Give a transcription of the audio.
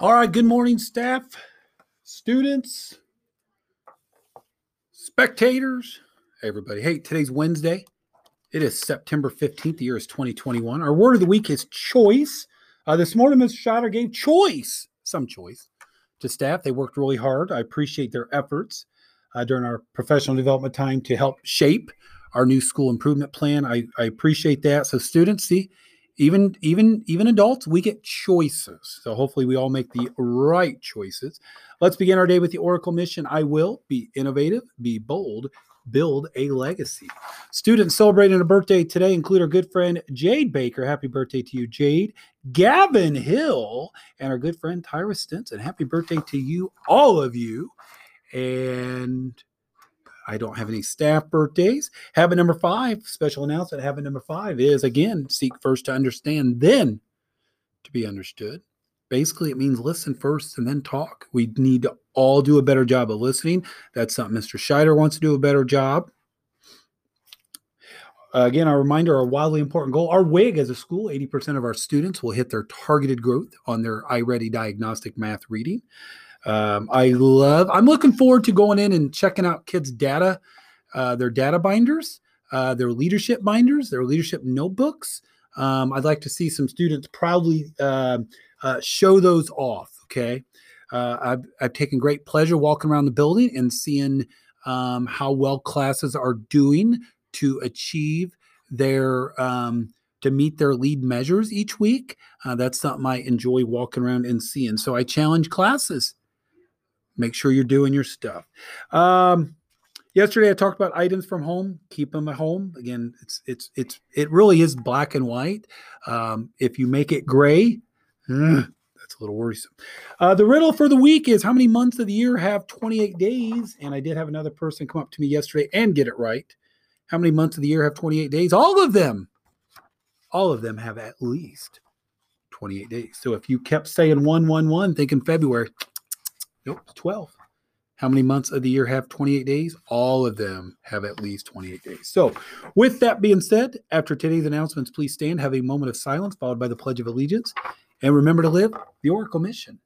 All right, good morning, staff, students, spectators, everybody. Hey, today's Wednesday. It is September 15th. The year is 2021. Our word of the week is choice. Uh, this morning, Ms. Scheider gave choice, some choice, to staff. They worked really hard. I appreciate their efforts uh, during our professional development time to help shape our new school improvement plan. I, I appreciate that. So, students, see, even even even adults we get choices. So hopefully we all make the right choices. Let's begin our day with the oracle mission. I will be innovative be bold build a legacy. Students celebrating a birthday today include our good friend jade baker. Happy birthday to you jade. Gavin hill and our good friend tyra stinson. Happy birthday to you all of you. And I don't have any staff birthdays. Habit number five, special announcement. Habit number five is again, seek first to understand, then to be understood. Basically, it means listen first and then talk. We need to all do a better job of listening. That's something Mr. Scheider wants to do a better job. Uh, again, our reminder, our wildly important goal, our WIG as a school, 80% of our students will hit their targeted growth on their iReady diagnostic math reading. Um, I love. I'm looking forward to going in and checking out kids' data, uh, their data binders, uh, their leadership binders, their leadership notebooks. Um, I'd like to see some students proudly uh, uh show those off. Okay, uh, I've, I've taken great pleasure walking around the building and seeing um, how well classes are doing to achieve their um, to meet their lead measures each week. Uh, that's something I enjoy walking around and seeing. So I challenge classes Make sure you're doing your stuff. Um, yesterday I talked about items from home. Keep them at home. Again, it's it's it's it really is black and white. Um, if you make it gray, ugh, that's a little worrisome. Uh, the riddle for the week is how many months of the year have 28 days? And I did have another person come up to me yesterday and get it right. How many months of the year have 28 days? All of them. All of them have at least 28 days. So if you kept saying 111, thinking February, Nope, 12. How many months of the year have 28 days? All of them have at least 28 days. So, with that being said, after today's announcements, please stand, have a moment of silence followed by the Pledge of Allegiance, and remember to live the Oracle mission.